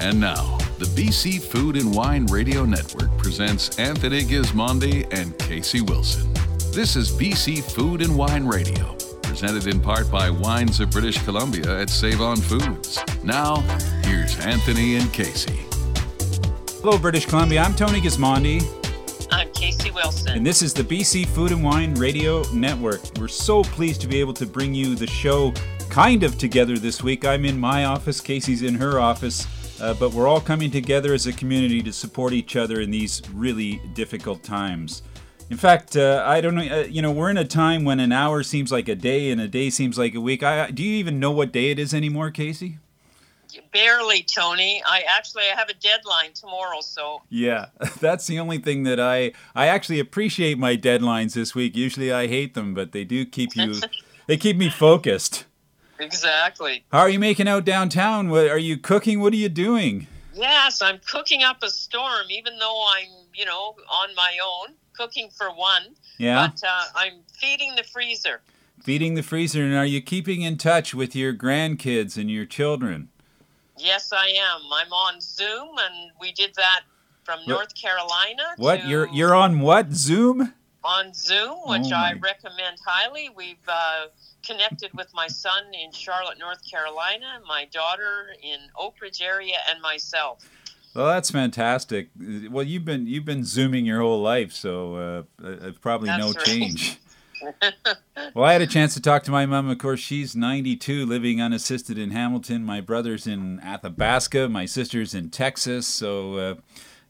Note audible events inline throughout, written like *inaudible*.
And now, the BC Food and Wine Radio Network presents Anthony Gismondi and Casey Wilson. This is BC Food and Wine Radio, presented in part by Wines of British Columbia at Save On Foods. Now, here's Anthony and Casey. Hello, British Columbia. I'm Tony Gismondi. I'm Casey Wilson. And this is the BC Food and Wine Radio Network. We're so pleased to be able to bring you the show kind of together this week. I'm in my office, Casey's in her office. Uh, but we're all coming together as a community to support each other in these really difficult times. In fact, uh, I don't know. Uh, you know, we're in a time when an hour seems like a day and a day seems like a week. I, do you even know what day it is anymore, Casey? Barely, Tony. I actually I have a deadline tomorrow, so yeah, *laughs* that's the only thing that I I actually appreciate my deadlines this week. Usually I hate them, but they do keep you *laughs* they keep me focused. Exactly. How are you making out downtown? What are you cooking? What are you doing? Yes, I'm cooking up a storm, even though I'm, you know, on my own, cooking for one. Yeah. But uh, I'm feeding the freezer. Feeding the freezer. And are you keeping in touch with your grandkids and your children? Yes, I am. I'm on Zoom, and we did that from North Carolina. What? You're you're on what? Zoom? On Zoom, which oh I recommend highly. We've uh, connected with my son in Charlotte, North Carolina, my daughter in Oak Ridge area, and myself. Well, that's fantastic. Well, you've been you've been zooming your whole life, so uh, uh probably that's no right. change. *laughs* well, I had a chance to talk to my mom. Of course, she's 92, living unassisted in Hamilton. My brother's in Athabasca. My sister's in Texas. So, uh,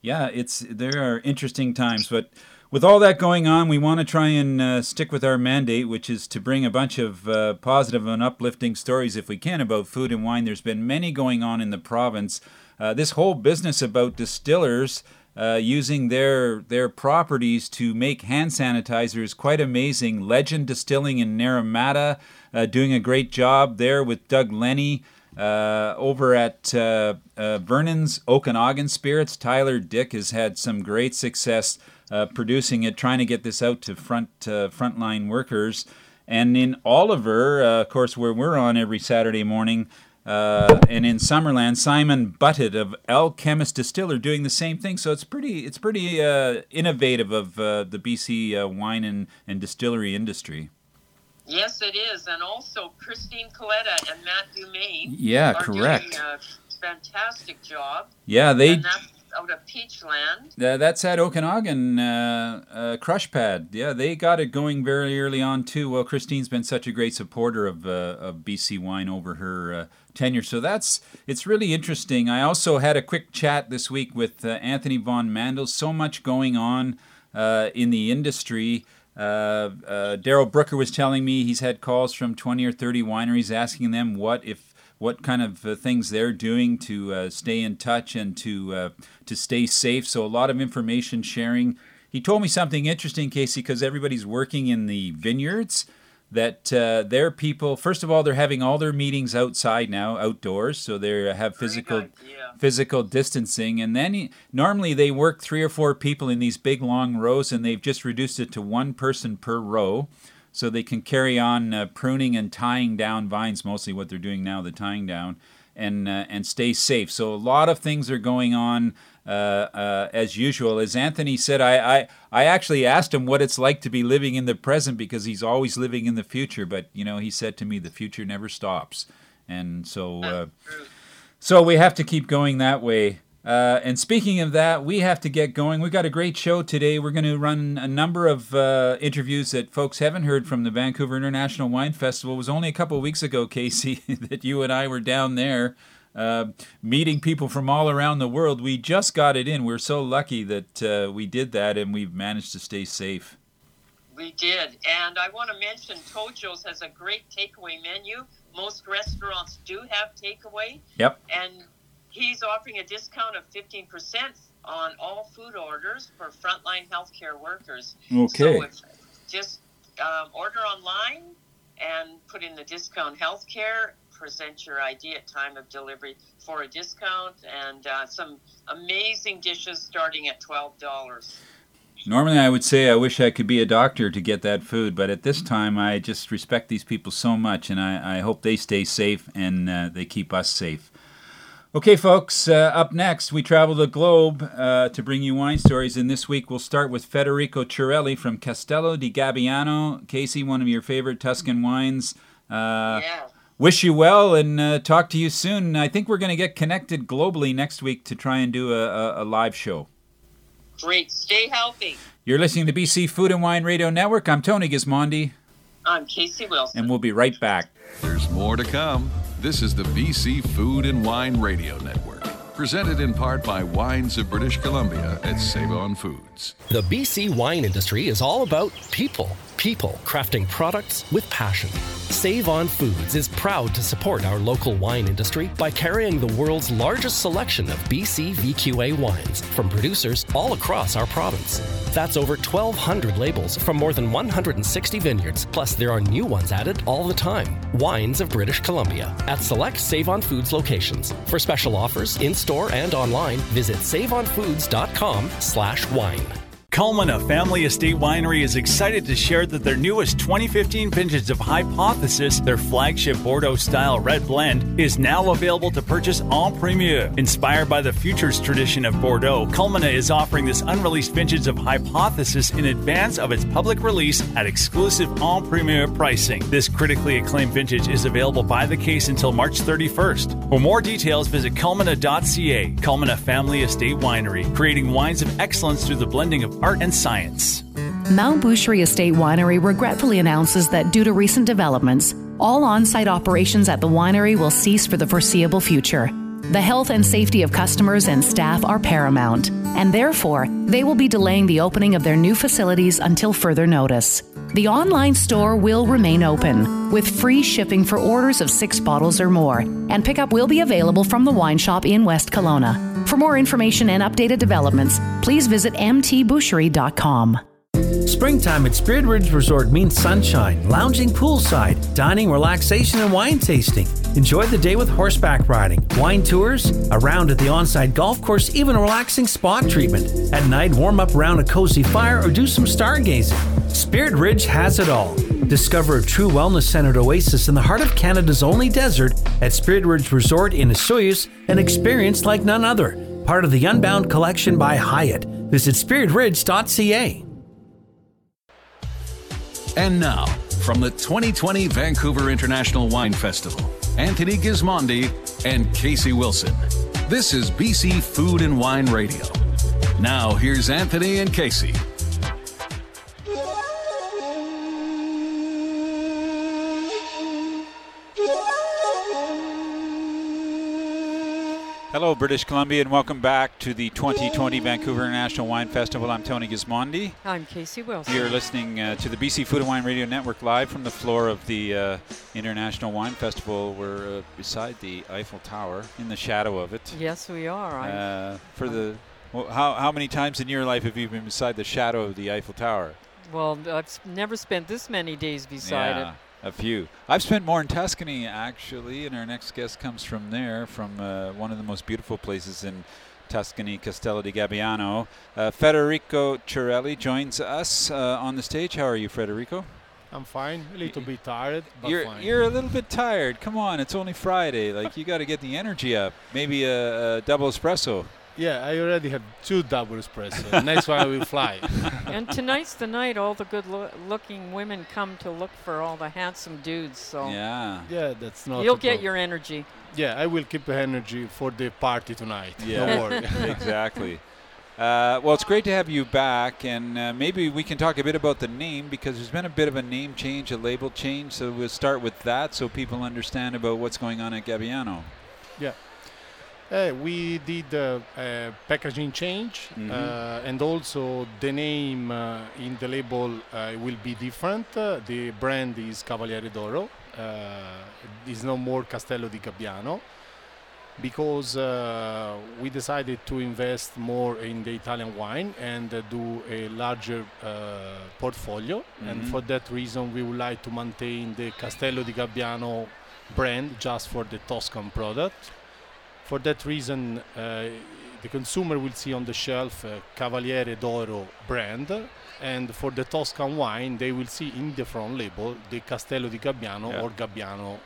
yeah, it's there are interesting times, but with all that going on, we want to try and uh, stick with our mandate, which is to bring a bunch of uh, positive and uplifting stories, if we can, about food and wine. There's been many going on in the province. Uh, this whole business about distillers uh, using their their properties to make hand sanitizer is quite amazing. Legend Distilling in Naramata uh, doing a great job there with Doug Lennie. Uh, over at uh, uh, Vernon's Okanagan Spirits, Tyler Dyck has had some great success uh, producing it, trying to get this out to front uh, frontline workers. And in Oliver, uh, of course, where we're on every Saturday morning, uh, and in Summerland, Simon Butted of Alchemist Distiller doing the same thing. So it's pretty, it's pretty uh, innovative of uh, the BC wine and, and distillery industry. Yes, it is, and also Christine Coletta and Matt Dumayne. Yeah, correct. Doing a fantastic job. Yeah, they out of Peachland. Uh, that's at Okanagan uh, uh, Crush Pad. Yeah, they got it going very early on too. Well, Christine's been such a great supporter of uh, of BC wine over her uh, tenure, so that's it's really interesting. I also had a quick chat this week with uh, Anthony von Mandl. So much going on in the industry. Darryl Brooker was telling me he's had calls from 20 or 30 wineries asking them what if what kind of uh, things they're doing to uh, stay in touch and to uh, to stay safe. So a lot of information sharing. He told me something interesting, Casey, because everybody's working in the vineyards. That uh, their people, first of all, they're having all their meetings outside now, outdoors, so they have physical yeah. physical distancing. And then he, normally they work three or four people in these big long rows, and they've just reduced it to one person per row so they can carry on uh, pruning and tying down vines, mostly what they're doing now, the tying down, and uh, and stay safe. So a lot of things are going on uh, uh as usual. As Anthony said, I, I I actually asked him what it's like to be living in the present because he's always living in the future. But you know, he said to me, the future never stops, and so uh, so we have to keep going that way. Uh, and speaking of that, we have to get going. We've got a great show today. We're going to run a number of uh, interviews that folks haven't heard from the Vancouver International Wine Festival. It was only a couple of weeks ago, Casey, *laughs* that you and I were down there uh, meeting people from all around the world. We just got it in. We're so lucky that uh, we did that and we've managed to stay safe. We did. And I want to mention Tojo's has a great takeaway menu. Most restaurants do have takeaway. Yep. And he's offering a discount of 15% on all food orders for frontline healthcare workers. Okay. So if, just um, order online and put in the discount healthcare, present your ID at time of delivery for a discount, and uh, some amazing dishes starting at $12. Normally, I would say I wish I could be a doctor to get that food, but at this time, I just respect these people so much, and I, I hope they stay safe and uh, they keep us safe. Okay, folks, uh, up next, we travel the globe uh, to bring you wine stories. And this week, we'll start with Federico Cerelli from Castello di Gabbiano. Casey, one of your favorite Tuscan wines. Uh, yeah. Wish you well and uh, talk to you soon. I think we're going to get connected globally next week to try and do a, a, a live show. Great. Stay healthy. You're listening to BC Food and Wine Radio Network. I'm Tony Gismondi. I'm Casey Wilson. And we'll be right back. There's more to come. This is the BC Food and Wine Radio Network, presented in part by Wines of British Columbia at Save On Foods. The BC wine industry is all about people people crafting products with passion. Save On Foods is proud to support our local wine industry by carrying the world's largest selection of BC VQA wines from producers all across our province. That's over 1,200 labels from more than 160 vineyards, plus there are new ones added all the time. Wines of British Columbia at select Save On Foods locations. For special offers in store and online, visit saveonfoods.com slash wine. Culmina Family Estate Winery is excited to share that their newest 2015 vintage of Hypothesis, their flagship Bordeaux style red blend, is now available to purchase en premier. Inspired by the futures tradition of Bordeaux, Culmina is offering this unreleased vintage of Hypothesis in advance of its public release at exclusive en premier pricing. This critically acclaimed vintage is available by the case until March 31st. For more details, visit culmina.ca. Culmina Family Estate Winery, creating wines of excellence through the blending of art and science. Mount Boucherie Estate Winery regretfully announces that due to recent developments, all on site operations at the winery will cease for the foreseeable future. The health and safety of customers and staff are paramount, and therefore, they will be delaying the opening of their new facilities until further notice. The online store will remain open, with free shipping for orders of six bottles or more, and pickup will be available from the wine shop in West Kelowna. For more information and updated developments, please visit mtboucherie.com. Springtime at Spirit Ridge Resort means sunshine, lounging poolside, dining, relaxation, and wine tasting. Enjoy the day with horseback riding, wine tours, a round at the on-site golf course, even a relaxing spa treatment. At night, warm up around a cozy fire or do some stargazing. Spirit Ridge has it all. Discover a true wellness centered oasis in the heart of Canada's only desert at Spirit Ridge Resort in Osoyoos, an experience like none other. Part of the Unbound collection by Hyatt. Visit spiritridge.ca. And now, from the 2020 Vancouver International Wine Festival, Anthony Gismondi and Casey Wilson. This is BC Food and Wine Radio. Now, here's Anthony and Casey. Hello, British Columbia, and welcome back to the 2020 Vancouver International Wine Festival. I'm Tony Gismondi. I'm Casey Wilson. You're listening uh, to the BC Food and Wine Radio Network live from the floor of the uh, International Wine Festival. We're uh, beside the Eiffel Tower, in the shadow of it. Yes, we are. Uh, for the well, how how many times in your life have you been beside the shadow of the Eiffel Tower? Well, I've never spent this many days beside yeah. it. A few. I've spent more in Tuscany, actually, and our next guest comes from there, from uh, one of the most beautiful places in Tuscany, Castello di Gabbiano. Uh, Federico Cerelli joins us uh, on the stage. How are you, Federico? I'm fine. A little bit tired, but you're, fine. You're a little bit tired. Come on, it's only Friday. Like you got to get the energy up. Maybe a, a double espresso. Yeah, I already have two double espresso. Next one I will fly. *laughs* and tonight's the night all the good-looking women come to look for all the handsome dudes. So yeah, yeah, that's not. You'll get your energy. Yeah, I will keep the energy for the party tonight. Yeah, don't worry. *laughs* exactly. Uh, well, it's great to have you back, and uh, maybe we can talk a bit about the name because there's been a bit of a name change, a label change. So we'll start with that, so people understand about what's going on at Gabbiano. Yeah. Uh, we did uh, a packaging change, Mhm. uh, and also the name uh, in the label uh, will be different. The brand is Cavaliere d'Oro. It's no more Castello di Gabbiano because we decided to invest more in the Italian wine and do a larger uh, portfolio. And Mhm. for that reason, we would like to maintain the Castello di Gabbiano brand just for the Toscan product. For that reason, uh, the consumer will see on the shelf uh, Cavaliere d'Oro brand, and for the Toscan wine, they will see in the front label the Castello di Gabbiano Yeah. or Gabbiano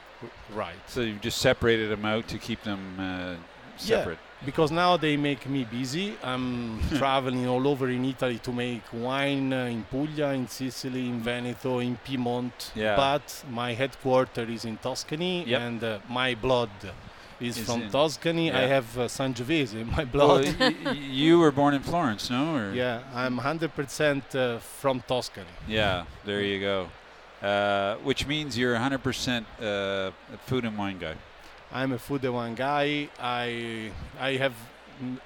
right. So you've just separated them out to keep them uh, separate? Yeah, because now they make me busy. I'm *laughs* traveling all over in Italy to make wine uh, in Puglia, in Sicily, in Veneto, in Piedmont. Yeah. But my headquarters is in Tuscany, Yep. and uh, my blood is, Is from in- Tuscany. I have uh, Sangiovese in my Well, blood. y- y- you were born in Florence, no? Or? yeah, I'm 100% uh, from Tuscany. Yeah, there you go. Uh, which means you're 100% uh, food and wine guy. I'm a food and wine guy. I I have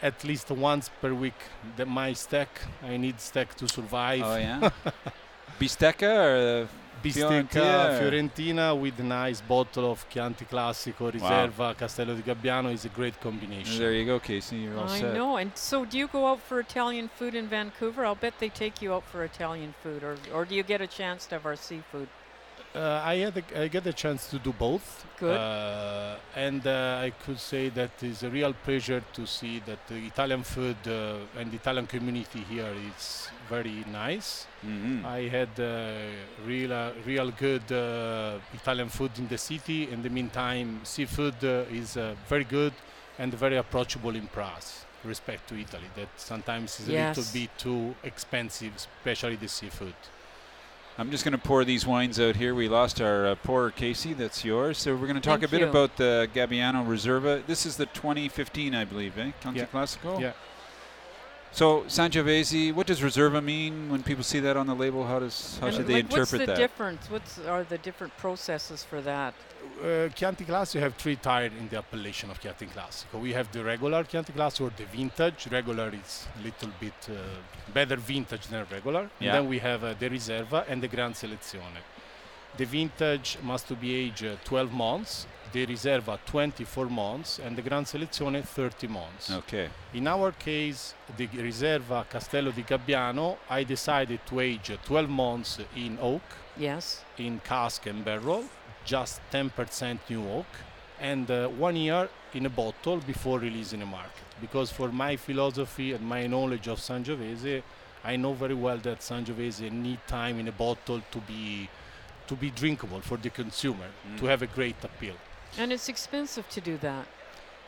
at least once per week the, my steak. I need steak to survive. Oh yeah, *laughs* bistecca or uh, Bistecca Fiorentina Fiorentina with a nice bottle of Chianti Classico Riserva Castello di Gabbiano is a great combination. there you go, Casey. You're all I set. know. And so, do you go out for Italian food in Vancouver? I'll bet they take you out for Italian food, or or do you get a chance to have our seafood? Uh, I had a, I get a chance to do both. Good. Uh, and uh, I could say that it's a real pleasure to see that the Italian food uh, and the Italian community here is very nice. Mhm. I had uh, real, uh, real good uh, Italian food in the city. In the meantime, seafood uh, is uh, very good and very approachable in price, respect to Italy. That sometimes is a little bit too expensive, especially the seafood. I'm just going to pour these wines out here. We lost our uh, pourer, Casey. That's yours. So we're going to talk Thank a bit you. about the Gabbiano Reserva. This is the 2015, I believe, eh? Conti Yeah. Classico. Yeah. So Sangiovese, what does Reserva mean when people see that on the label? How does how And, should they like, interpret what's the that? difference? What's are the different processes for that? Uh, Chianti Classico have three tiers in the appellation of Chianti Classico. We have the regular Chianti Classico or the vintage. Regular is a little bit uh, better vintage than regular. Yeah. And then we have uh, the Reserva and the Gran Selezione. The vintage must to be aged uh, 12 months, the Riserva 24 months, and the Gran Selezione 30 months. Okay. In our case, the Riserva Castello di Gabbiano, I decided to age 12 months in oak, Yes. in cask and barrel, just 10% new oak, and uh, one year in a bottle before releasing the market. Because for my philosophy and my knowledge of Sangiovese, I know very well that Sangiovese need time in a bottle to be to be drinkable for the consumer, to Mm. have a great appeal. And it's expensive to do that.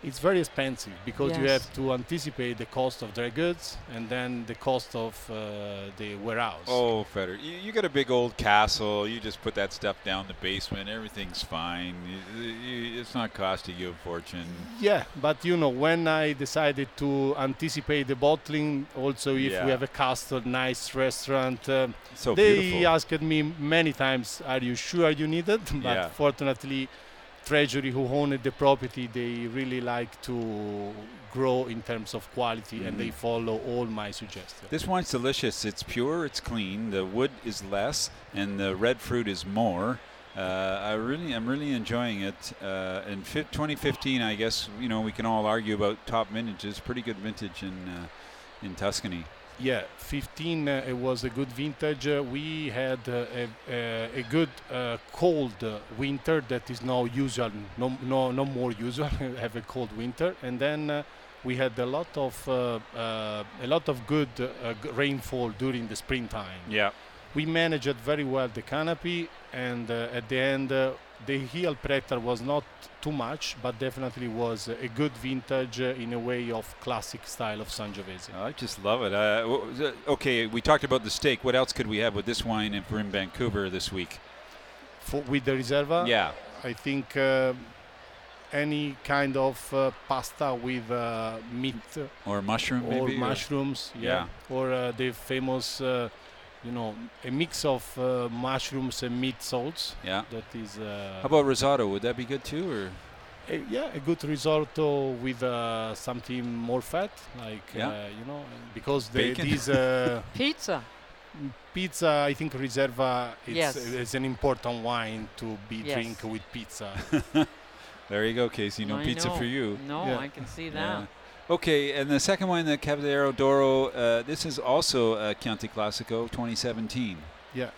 It's very expensive because you have to anticipate the cost of dry goods and then the cost of uh, the warehouse. Oh, Feder, you, you got a big old castle. You just put that stuff down the basement. Everything's fine. You, you, it's not costing you a fortune. Yeah, but you know, when I decided to anticipate the bottling, also if Yeah. we have a castle, nice restaurant, um, So they beautiful. asked me many times, "Are you sure you need it?" *laughs* But Yeah. fortunately, Treasury, who owned the property, they really like to grow in terms of quality, and they Mhm. follow all my suggestions. This wine's delicious. It's pure. It's clean. The wood is less, and the red fruit is more. Uh, I really, I'm really enjoying it. Uh, in fi- 2015, I guess you know we can all argue about top vintages. Pretty good vintage in uh, in Tuscany. Yeah, 15 uh, it was a good vintage. Uh, we had uh, a, a, a good uh, cold uh, winter that is now usual, no, no, no more usual. *laughs* have a cold winter, and then uh, we had a lot of uh, uh, a lot of good uh, rainfall during the springtime. Yeah. We managed very well the canopy, and uh, at the end, uh, the heel pressure was not too much, but definitely was a good vintage uh, in a way of classic style of Sangiovese. I just love it. Uh, what okay, we talked about the steak. What else could we have with this wine if we're in Vancouver this week? For, with the Reserva? Yeah. I think uh, any kind of uh, pasta with uh, meat Or mushroom, or maybe? mushrooms, yeah, or uh, the famous, uh, you know, a mix of uh, mushrooms and meat salts. Yeah. That is. Uh, How about risotto? Would that be good too, or? a, yeah, a good risotto with uh, something more fat, like Yeah. uh, you know, because the, these uh, *laughs* Pizza. pizza, I think Reserva it's, Yes. is an important wine to be Yes. drink with pizza. *laughs* There you go, Casey. No I pizza know. for you. No, Yeah. I can see that. Yeah. Okay, and the second wine, the Cavaliere d'Oro, uh, this is also uh, Chianti Classico 2017. Yeah.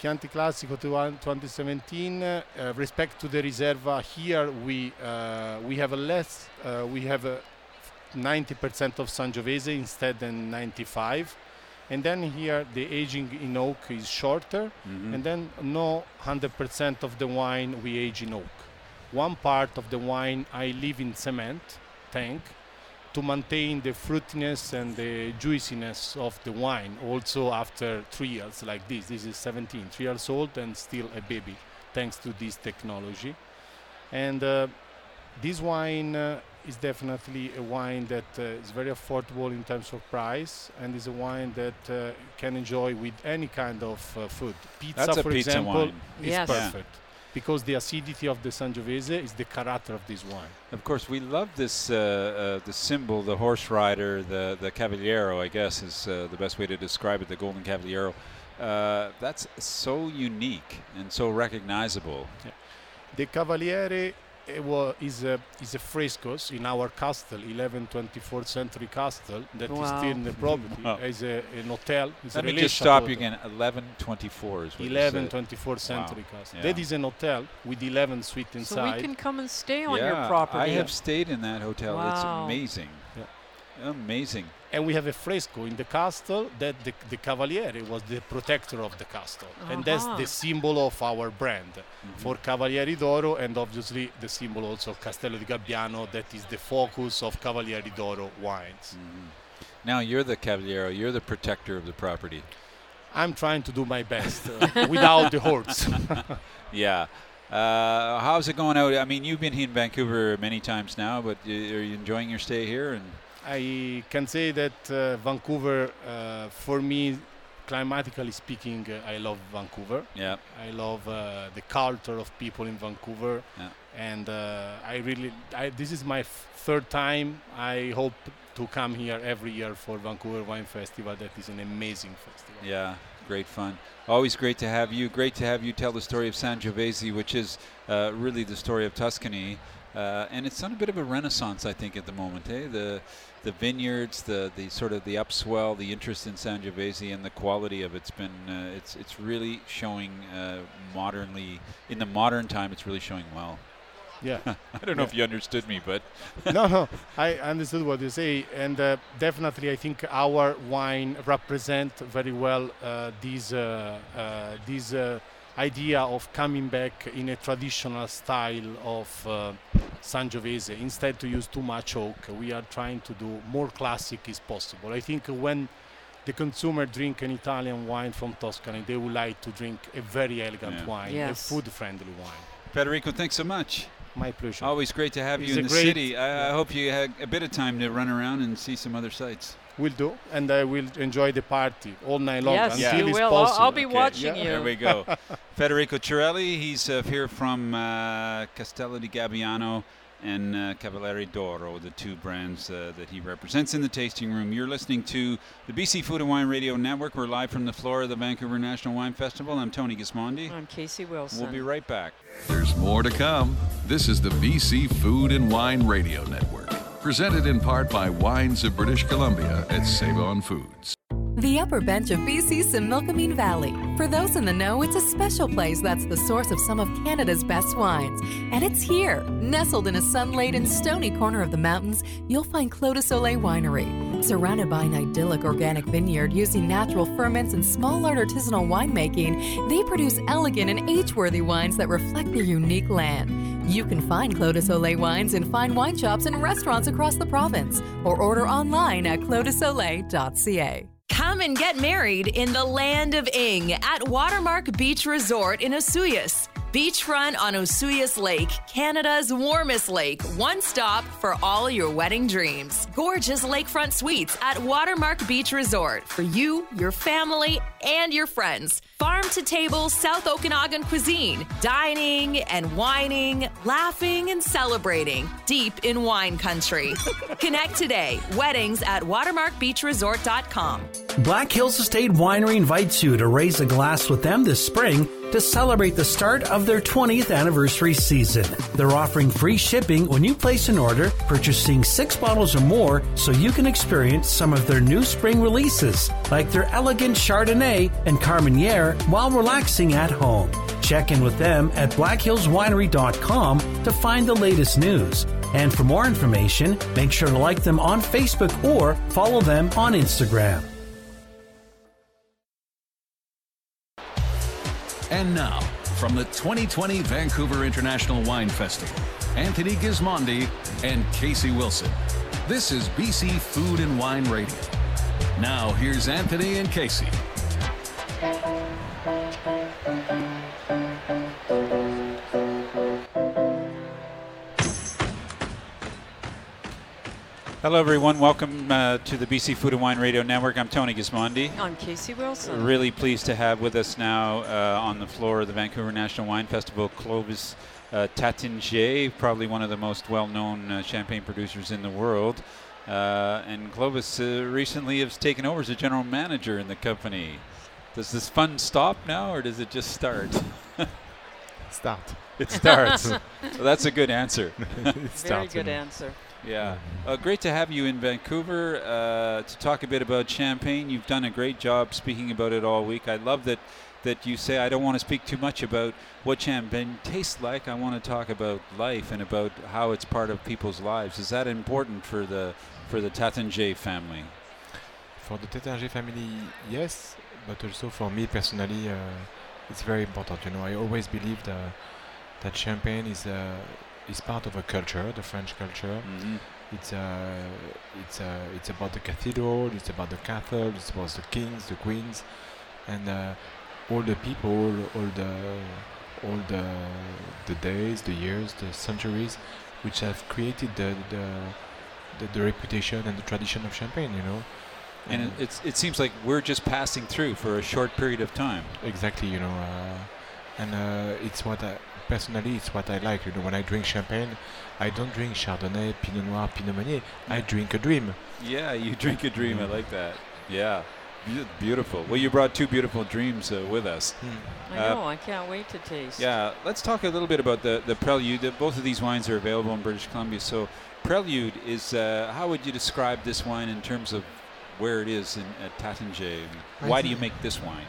Chianti Classico 2017. Uh, respect to the Riserva, here we uh, we have a less. Uh, we have a 90% of Sangiovese instead than 95. And then here the aging in oak is shorter, Mhm. and then no 100% of the wine we age in oak. One part of the wine I leave in cement, tank to maintain the fruitiness and the juiciness of the wine also after three years like this. This is 17, three years old and still a baby thanks to this technology. And uh, this wine uh, is definitely a wine that uh, is very affordable in terms of price and is a wine that uh, can enjoy with any kind of uh, food. Pizza, That's for pizza example, wine. is Yes. perfect because the acidity of the Sangiovese is the character of this wine. Of course, we love this uh, uh, the symbol, the horse rider, the the Cavaliero. I guess is uh, the best way to describe it. The Golden Cavaliero. Uh, that's so unique and so recognizable. The Cavaliere eh, wa- is a, is a frescoes in our castle, 11th, 24th century castle that is Wow. still in the property. Wow. Is a, an hotel. It's Let a me just stop chateau. you again. Eleven twenty-four is what you said. 24th century castle. Yeah. That is an hotel with 11 suites inside. So we can come and stay on yeah, your property. I have stayed in that hotel. Wow. It's amazing. Yeah. Amazing. and we have a fresco in the castle that the, the Cavaliere was the protector of the castle. And that's Uh-huh. the symbol of our brand for Cavaliere d'Oro and obviously the symbol also of Castello di Gabbiano that is the focus of Cavaliere d'Oro wines. Now you're the Cavaliero. You're the protector of the property. I'm trying to do my best uh, without the hordes. *laughs* Yeah. Uh, how's it going out? I mean, you've been here in Vancouver many times now, but y- are you enjoying your stay here? And I can say that uh, Vancouver, uh, for me, climatically speaking, uh, I love Vancouver. yeah, I love uh, the culture of people in Vancouver, Yeah. and uh, I really, I, this is my f- third time. I hope to come here every year for Vancouver Wine Festival. That is an amazing festival. yeah, great fun. Always great to have you. Great to have you tell the story of Sangiovese, which is uh, really the story of Tuscany. Uh, and it's on a bit of a renaissance, I think, at the moment. Eh? The the vineyards, the, the sort of the upswell, the interest in Sangiovese, and the quality of it's been uh, it's it's really showing uh, modernly in the modern time. It's really showing well. Yeah. *laughs* I don't know if you understood me, but *laughs* no, no, *laughs* I understood what you say, and uh, definitely I think our wine represent very well uh, this this idea of coming back in a traditional style of uh, Sangiovese. Instead to use too much oak, we are trying to do more classic is possible. I think when the consumer drink an Italian wine from Tuscany, they would like to drink a very elegant Yeah. wine, Yes. a food-friendly wine. Federico, thanks so much. My pleasure. Always great to have It's you in the city. I, I hope you had a bit of time to run around and see some other sites. Will do, and I will enjoy the party all night long Yes, until you will. I'll- possible. I'll be Okay, watching yeah. you. There we go. *laughs* Federico Cerelli, he's uh, here from uh, Castello di Gabbiano and uh, Cavaliere d'Oro, the two brands uh, that he represents in the tasting room. You're listening to the BC Food and Wine Radio Network. We're live from the floor of the Vancouver National Wine Festival. I'm Tony Gismondi. I'm Casey Wilson. We'll be right back. There's more to come. This is the BC Food and Wine Radio Network, presented in part by Wines of British Columbia at Save On Foods. The upper bench of BC's Similkameen Valley. For those in the know, it's a special place that's the source of some of Canada's best wines. And it's here, nestled in a sun-laden, stony corner of the mountains, you'll find Clos de Soleil Winery. Surrounded by an idyllic organic vineyard using natural ferments and small art artisanal winemaking, they produce elegant and age-worthy wines that reflect their unique land. You can find Clos de Soleil wines in fine wine shops and restaurants across the province, or order online at closdesoleil.ca. Come and get married in the land of Ing at Watermark Beach Resort in Osoyoos. Beachfront on Osoyoos Lake, Canada's warmest lake. One stop for all your wedding dreams. Gorgeous lakefront suites at Watermark Beach Resort for you, your family, and your friends. Farm to table South Okanagan cuisine. Dining and wining, laughing and celebrating deep in wine country. *laughs* Connect today. Weddings at watermarkbeachresort.com. Black Hills Estate Winery invites you to raise a glass with them this spring to celebrate the start of their 20th anniversary season. They're offering free shipping when you place an order, purchasing six bottles or more, so you can experience some of their new spring releases, like their elegant Chardonnay and Carmenere, while relaxing at home. Check in with them at blackhillswinery.com to find the latest news. And for more information, make sure to like them on Facebook or follow them on Instagram. And now, from the 2020 Vancouver International Wine Festival, Anthony Gismondi and Casey Wilson. This is BC Food and Wine Radio. Now, here's Anthony and Casey. Hello, everyone. Welcome uh, to the BC Food and Wine Radio Network. I'm Tony Gismondi. I'm Casey Wilson. Really pleased to have with us now uh, on the floor of the Vancouver National Wine Festival, Clovis uh, Taittinger, probably one of the most well-known uh, champagne producers in the world. Uh, and Clovis uh, recently has taken over as a general manager in the company. Does this fun stop now, or does it just start? *laughs* start. It starts. *laughs* so that's a good answer. *laughs* Very good answer. Yeah. Uh, great to have you in Vancouver uh, to talk a bit about champagne. You've done a great job speaking about it all week. I love that that you say I don't want to speak too much about what champagne tastes like. I want to talk about life and about how it's part of people's lives. Is that important for the for the Taittinger family? For the Taittinger family, yes, but also for me personally, uh, it's very important. You know, I always believed uh, that champagne is uh, is part of a culture, the French culture. Mm-hmm. It's uh, it's uh, it's about the cathedral, it's about the castle, it's about the kings, the queens, and uh, all the people, all the all the the days, the years, the centuries, which have created the the the, the reputation and the tradition of champagne. You know. And it, it's it seems like we're just passing through for a short period of time. Exactly, you know, uh, and uh, it's what I, personally it's what I like. You know, when I drink champagne, I don't drink Chardonnay, Pinot Noir, Pinot Meunier. I drink a dream. Yeah, you *laughs* drink a dream. I like that. Yeah, beautiful. Well, you brought two beautiful dreams uh, with us. I know. I can't wait to taste. Yeah, let's talk a little bit about the the Prelude. The, both of these wines are available in British Columbia. So, Prelude is uh, how would you describe this wine in terms of where it is in, at Taittinger? Why do you make this wine?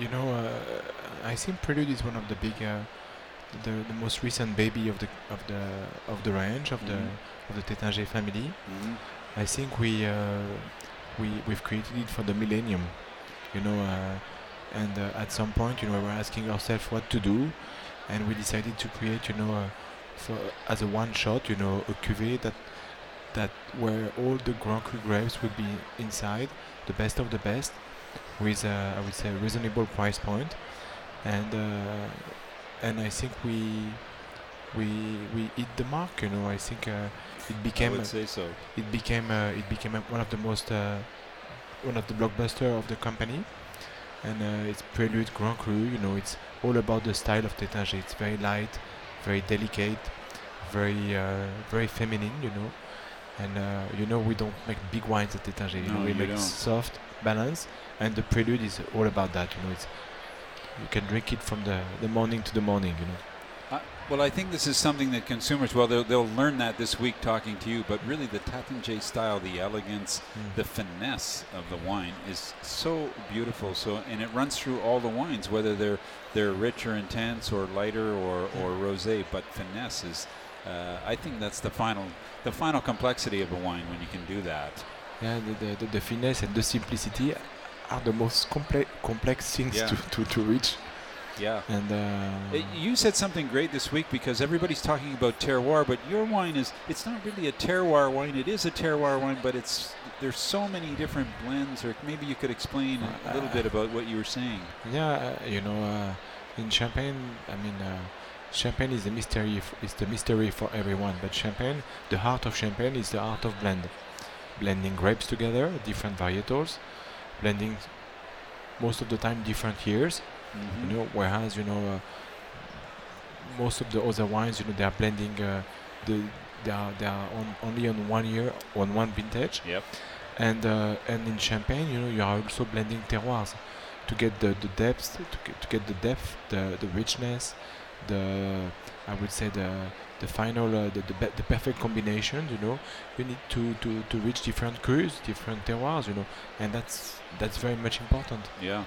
You know, uh, I think Prelude is one of the big, uh, the, the most recent baby of the of the of the range of Mm-hmm. the of the Taittinger family. I think we uh, we we've created it for the millennium, you know, uh, and uh, at some point, you know, we were asking ourselves what to do, and we decided to create, you know, uh, for as a one shot, you know, a cuvée that that where all the Grand Cru grapes would be inside, the best of the best, with uh, I would say a reasonable price point, and uh, and I think we we we hit the mark. You know, I think uh, it became would say so. It became uh, it became one of the most uh, one of the blockbuster of the company, and uh, it's Prelude Grand Cru. You know, it's all about the style of Taittinger. It's very light, very delicate, very uh, very feminine. You know, and uh, you know we don't make big wines at you No, we make don't. soft, balance, and the Prelude is all about that. You know, it's you can drink it from the, the morning to the morning. You know. Uh, well, I think this is something that consumers, well, they'll, they'll learn that this week talking to you, but really the Taittinger style, the elegance, Mm. the finesse of the wine is so beautiful. So, and it runs through all the wines, whether they're they're rich or intense or lighter or, or rosé, but finesse is, uh, I think that's the final the final complexity of a wine when you can do that. Yeah, the, the, the, the finesse and the simplicity are the most comple- complex things Yeah. to, to, to reach. Yeah. And uh, Uh, you said something great this week because everybody's talking about terroir, but your wine is it's not really a terroir wine. It is a terroir wine, but it's there's so many different blends or maybe you could explain a little bit about what you were saying. yeah, uh, you know, uh, in Champagne, I mean, uh, Champagne is the mystery. F- is the mystery for everyone. But Champagne, the heart of Champagne is the art of blend, blending grapes together, different varietals, blending most of the time different years. Mhm. You know, whereas you know, uh, most of the other wines, you know, they are blending. Uh, the they are they are on, only on one year on one vintage. Yep. And uh, and in Champagne, you know, you are also blending terroirs to get the, the depth, to get, to get the depth, the the richness, the I would say the the final uh, the the, the perfect combination. You know, you need to, to, to reach different crus, different terroirs. You know, and that's that's very much important. Yeah.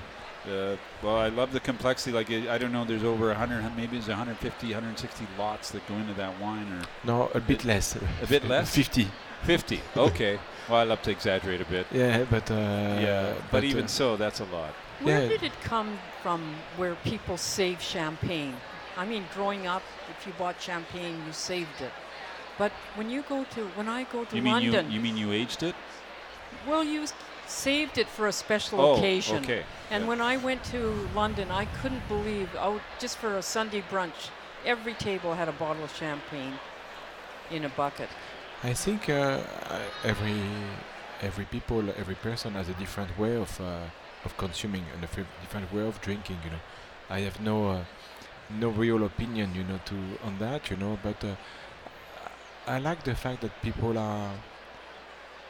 Uh, well, I love the complexity. Like I I don't know, there's over 100, maybe it's 150, 160 lots that go into that wine, or No, a bit less. A bit *laughs* less. 50. 50. Okay. well, I love to exaggerate a bit. Yeah, but uh, yeah, but, but, even uh, so, that's a lot. Where Yeah. did it come from where people save champagne? I mean, growing up, if you bought champagne, you saved it. But when you go to when I go to you mean London, you, you mean you aged it? well, you saved it for a special Oh, occasion. okay. And Yeah. when I went to London, I couldn't believe oh, just for a Sunday brunch, every table had a bottle of champagne in a bucket. I think uh, every every people, every person has a different way of uh, of consuming and a different way of drinking. You know, I have no uh, no real opinion, you know, to on that. You know, but uh, I like the fact that people are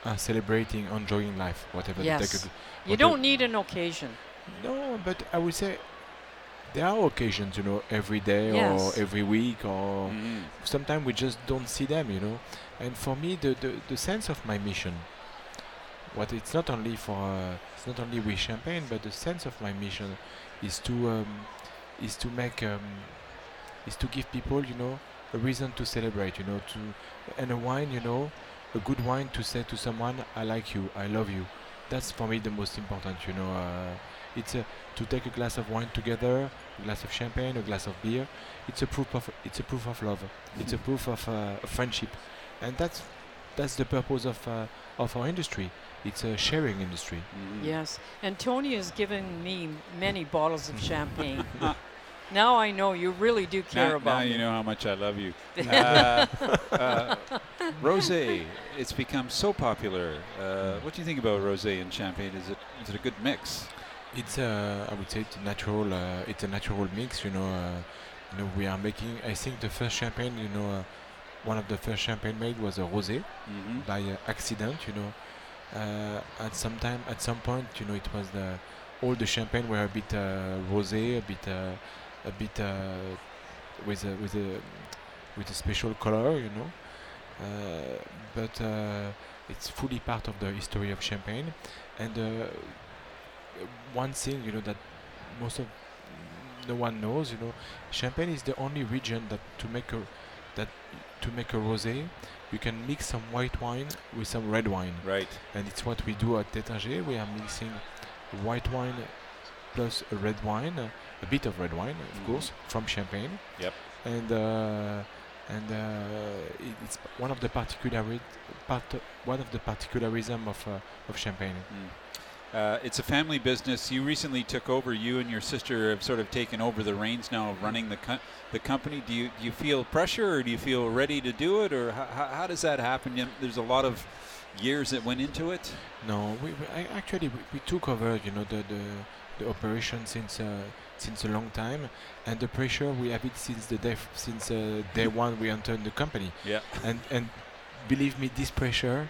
are celebrating, enjoying life, whatever. they Yes. take a- You don't need an occasion. No, but I would say there are occasions, you know, every day Yes. or every week or Mhm. sometimes we just don't see them, you know. And for me, the, the, the sense of my mission, what it's not only for, uh, it's not only with champagne, but the sense of my mission is to, um, is to make, um, is to give people, you know, a reason to celebrate, you know, to, and a wine, you know, a good wine to say to someone, I like you, I love you. That's for me the most important, you know. Uh, it's a, to take a glass of wine together, a glass of champagne, a glass of beer. It's a proof of it's a proof of love. It's a proof of uh, of friendship, and that's that's the purpose of uh, of our industry. It's a sharing industry. Yes. And Tony has given me many bottles of *laughs* champagne. Now I know you really do care now, about now me. you know how much I love you. *laughs* uh, uh, rosé, it's become so popular. Uh, what do you think about rosé and champagne? Is it is it a good mix? It's uh, I would say it's a natural uh, it's a natural mix. You know, uh, you know we are making. I think the first champagne, you know, uh, one of the first champagne made was a rosé Mhm. by uh, accident. You know, uh, at some time, at some point, you know, it was the all the champagne were a bit uh, rosé, a bit uh, a bit uh, with a with a with a special color. You know, uh, but uh, it's fully part of the history of champagne and. Uh, one thing you know that most of no one knows you know champagne is the only region that to make a that to make a rosé you can mix some white wine with some red wine Right. and it's what we do at Taittinger we are mixing white wine plus a red wine a bit of red wine of Mhm. course from champagne Yep. and uh, and uh, it's one of the particular part one of the particularism of uh, of champagne Uh, it's a family business. You recently took over. You and your sister have sort of taken over the reins now of running the co- the company. Do you do you feel pressure, or do you feel ready to do it, or how, how, how does that happen? You- There's a lot of years that went into it. No, we, we I actually we, we took over, you know, the the, the operation since uh, since a long time, and the pressure we have it since the day f- since uh, day one we entered the company. Yeah. And and believe me, this pressure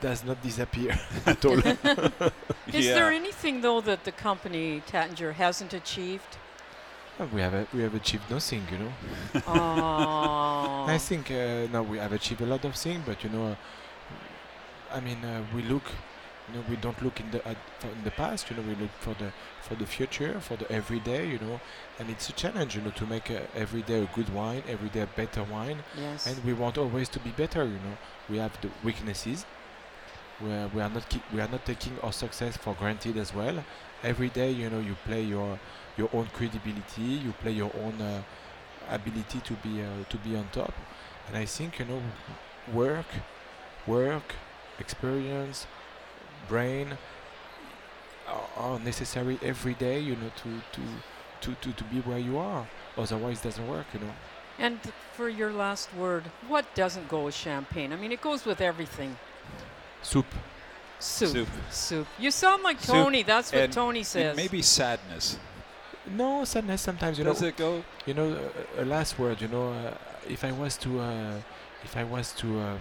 does not disappear *laughs* at *laughs* all. Is *laughs* there anything though that the company Taittinger hasn't achieved? Uh, we have a, we have achieved nothing, you know. Oh. I think uh, no, we have achieved a lot of things, but you know, uh, I mean, uh, we look, you know, we don't look in the at, for in the past. You know, we look for the for the future, for the everyday. You know, and it's a challenge, you know, to make uh, every day a good wine, every day a better wine. Yes. And we want always to be better. You know, we have the weaknesses. We are, we are not ki- we are not taking our success for granted as well. Every day, you know, you play your your own credibility, you play your own uh, ability to be uh, to be on top. And I think you know, work, work, experience, brain are, are necessary every day. You know, to to to to, to be where you are. Otherwise, it doesn't work. You know. And for your last word, what doesn't go with champagne? I mean, it goes with everything. Soup. Soup. Soup. Soup. You sound like Soup Tony. That's what and- Tony says. maybe sadness. No, sadness sometimes. You Does know, it go? You know, a, a last word. You know, uh, if I was to, uh, if I was to, um,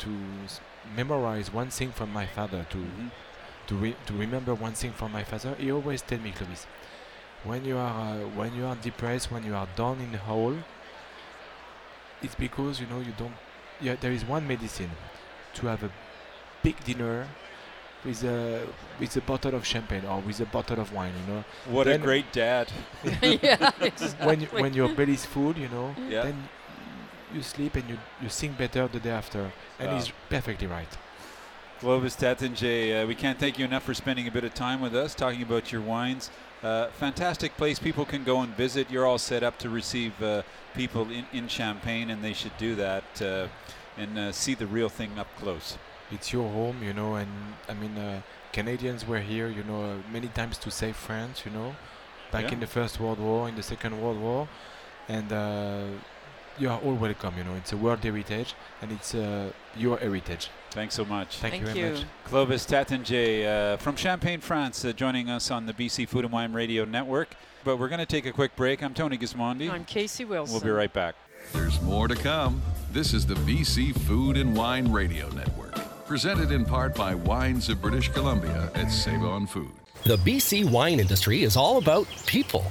to s- memorize one thing from my father, to, Mhm. to re- to remember one thing from my father, he always tell me, Clovis, when you are, uh, when you are depressed, when you are down in the hole, it's because you know you don't. Yeah, there is one medicine to have a big dinner with a with a bottle of champagne or with a bottle of wine. You know. What a great dad. *laughs* Yeah, *laughs* when you, exactly. when your belly is full, you know, Yeah. then you sleep and you you think better the day after, and he's perfectly right. Clovis Taittinger, uh, we can't thank you enough for spending a bit of time with us, talking about your wines. Uh, fantastic place people can go and visit. You're all set up to receive uh, people in, in Champagne, and they should do that uh, and uh, see the real thing up close. It's your home, you know, and I mean, uh, Canadians were here, you know, many times to save France, you know, back Yeah. in the First World War, in the Second World War, and you are all welcome, you know. It's a world heritage, and it's your heritage. Thanks so much. Thank, Thank you very you. much. Clovis Taittinger uh, from Champagne, France, uh, joining us on the BC Food and Wine Radio Network. But we're going to take a quick break. I'm Tony Gismondi. I'm Casey Wilson. We'll be right back. There's more to come. This is the BC Food and Wine Radio Network, presented in part by Wines of British Columbia at Save On Food. The BC wine industry is all about people.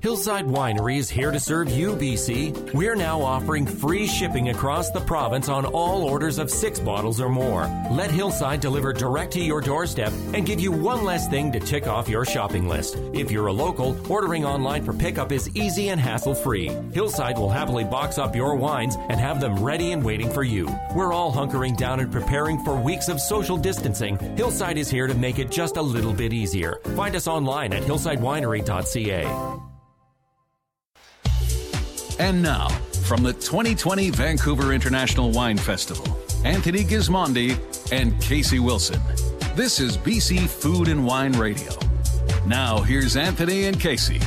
Hillside Winery is here to serve you, BC. We're now offering free shipping across the province on all orders of six bottles or more. Let Hillside deliver direct to your doorstep and give you one less thing to tick off your shopping list. If you're a local, ordering online for pickup is easy and hassle free. Hillside will happily box up your wines and have them ready and waiting for you. We're all hunkering down and preparing for weeks of social distancing. Hillside is here to make it just a little bit easier. Find us online at hillsidewinery.ca. And now, from the 2020 Vancouver International Wine Festival, Anthony Gismondi and Casey Wilson. This is BC Food and Wine Radio. Now, here's Anthony and Casey.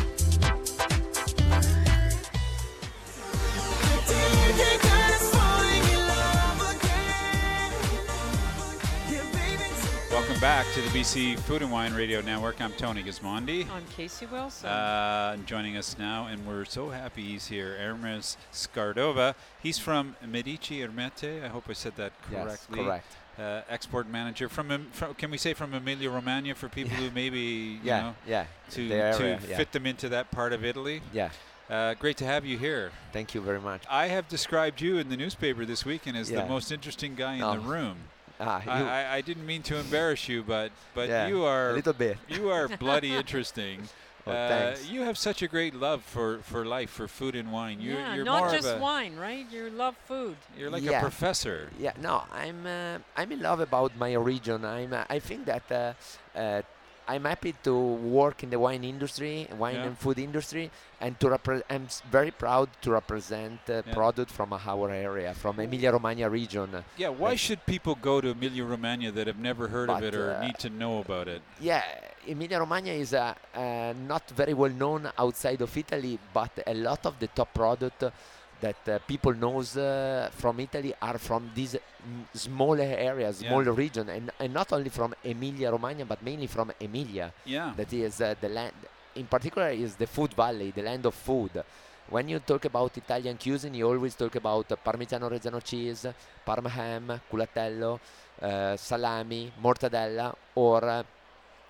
Back to the BC Food and Wine Radio Network. I'm Tony Gismondi. I'm Casey Wilson. Uh, joining us now, and we're so happy he's here. Hermes Scardova. He's from Medici Ermete. I hope I said that correctly. Yes, correct. Uh, export manager from, from, can we say from Emilia Romagna for people who *laughs* maybe you Yeah, know yeah, to the area, to yeah. fit them into that part of Italy. Yeah. Uh, great to have you here. Thank you very much. I have described you in the newspaper this weekend as Yeah. the most interesting guy in the room. Ah, I, you- I, I didn't mean to embarrass you, but but Yeah, you are a little bit. You are *laughs* bloody interesting. Oh, Uh, thanks. you have such a great love for, for life, for food and wine. You're, yeah, you're not more just of a, wine, right? You love food. You're like Yeah. a professor. Yeah, no, I'm uh, I'm in love about my region. I'm uh, I think that uh, uh, I'm happy to work in the wine industry, wine Yeah. and food industry, and to repre- I'm very proud to represent uh, Yeah. product from our area, from Emilia Romagna region. Yeah, why Like- should people go to Emilia Romagna that have never heard of it or uh, need to know about it? Yeah, Emilia Romagna is uh, uh, not very well known outside of Italy, but a lot of the top product that uh, people knows uh, from Italy are from these smaller areas, Yeah. smaller region, and, and not only from Emilia Romagna, but mainly from Emilia. Yeah. That is uh, the land, in particular, is the food valley, the land of food. When you talk about Italian cuisine, you always talk about uh, Parmigiano Reggiano cheese, Parma ham, culatello, uh, salami, mortadella, or uh,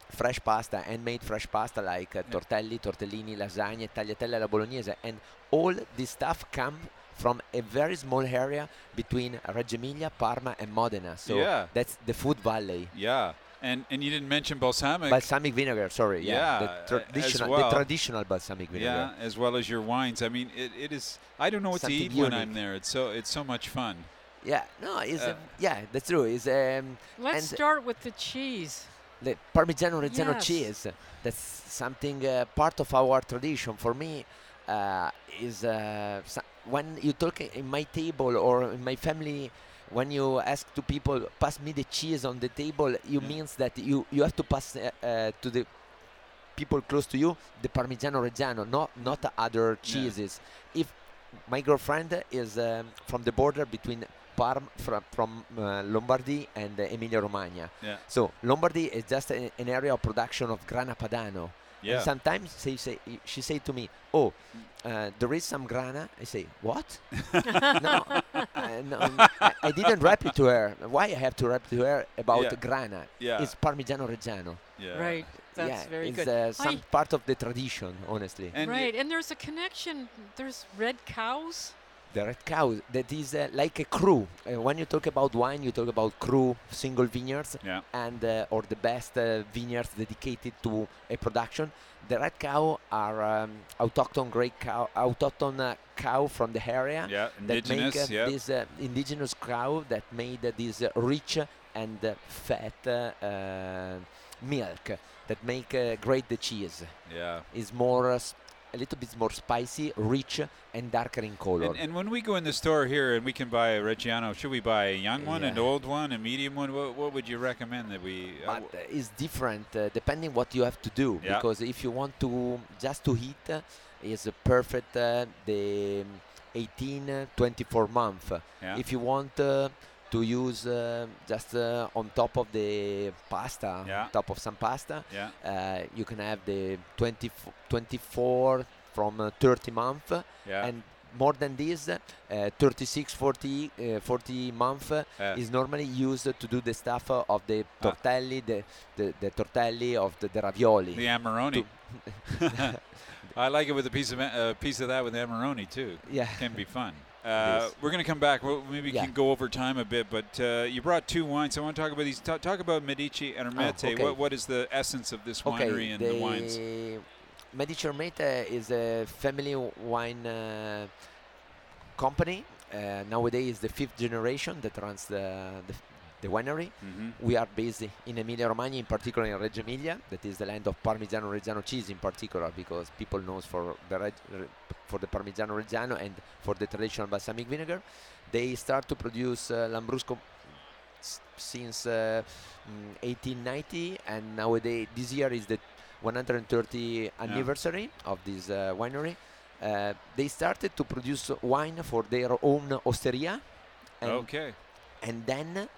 fresh pasta, handmade fresh pasta like uh, tortelli, tortellini, lasagne, tagliatelle alla bolognese, and all this stuff come from a very small area between Reggio Emilia, Parma, and Modena. So Yeah. that's the food valley. Yeah. And and you didn't mention balsamic. Balsamic vinegar, sorry, yeah, Yeah, the traditional, well. the traditional balsamic vinegar. Yeah, as well as your wines. I mean, it, it is. I don't know what Something to eat when. I'm there. It's so it's so much fun. Yeah, no, it's Uh, um, yeah, that's true. It's um, Let's start with the cheese. The Parmigiano Reggiano Yes. cheese. That's something uh, part of our tradition. For me, uh, is uh, so- when you talk in my table or in my family. When you ask to people, pass me the cheese on the table, you Yeah. means that you, you have to pass uh, uh, to the people close to you the Parmigiano Reggiano, not not other cheeses. If my girlfriend is um, from the border between Parm from, from uh, Lombardy and uh, Emilia Romagna. Yeah. So Lombardy is just a, an area of production of Grana Padano. Yeah. And sometimes she say, she say to me, "Oh, uh, there is some Grana." I say, "What?" *laughs* no, uh, no, I, I didn't rap it to her. Why I have to rap to her about Yeah. Grana? Yeah. It's Parmigiano Reggiano. Yeah. Right. That's yeah, very it's good. Uh, some I- part of the tradition, honestly. right, and there's a connection. There's red cows. The red cow that is uh, like a cru. Uh, when you talk about wine, you talk about cru, single vineyards, Yeah. and uh, or the best uh, vineyards dedicated to a production. The red cow are um, autochthon great cow, autochthon uh, cow from the area. Yeah, that make uh, yeah. this uh, indigenous cow that made uh, this uh, rich and uh, fat uh, uh, milk that make uh, great the cheese. Yeah. Is more uh, a little bit more spicy, rich, and darker in color. And, and when we go in the store here and we can buy a Reggiano, should we buy a young one, an old one, a medium one? What, what would you recommend that we? uh, but uh, it's different uh, depending what you have to do Yeah. because if you want to just to heat uh, is perfect uh, the um, 18 uh, 24 month Yeah. if you want uh, to use uh, just uh, on top of the pasta Yeah. top of some pasta Yeah. uh, you can have the 20, 24 from uh, 30 month Yeah. and more than this uh, 36 40 uh, 40 month uh, is normally used to do the stuff uh, of the Ah. tortelli the, the, the tortelli of the, the ravioli The Amarone. *laughs* I like it with a piece of a uh, piece of that with Amarone too. Yeah. can be fun. Uh, we're going to come back. Well, maybe we Yeah. can go over time a bit, but uh, you brought two wines. I want to talk about these. Talk, talk about Medici and Ermete. Oh, okay. What what is the essence of this winery and the, wines? Medici Ermete is a family wine uh, company. Uh, nowadays, the fifth generation that runs the, the, the winery. Mhm. We are based in Emilia Romagna, in particular in Reggio Emilia, that is the land of Parmigiano Reggiano cheese in particular, because people knows for the Reg- for the Parmigiano Reggiano and for the traditional balsamic vinegar. They start to produce uh, Lambrusco s- since uh, mm, 1890 and nowadays this year is the 130 anniversary of this uh, winery uh, they started to produce wine for their own osteria and, Okay. and then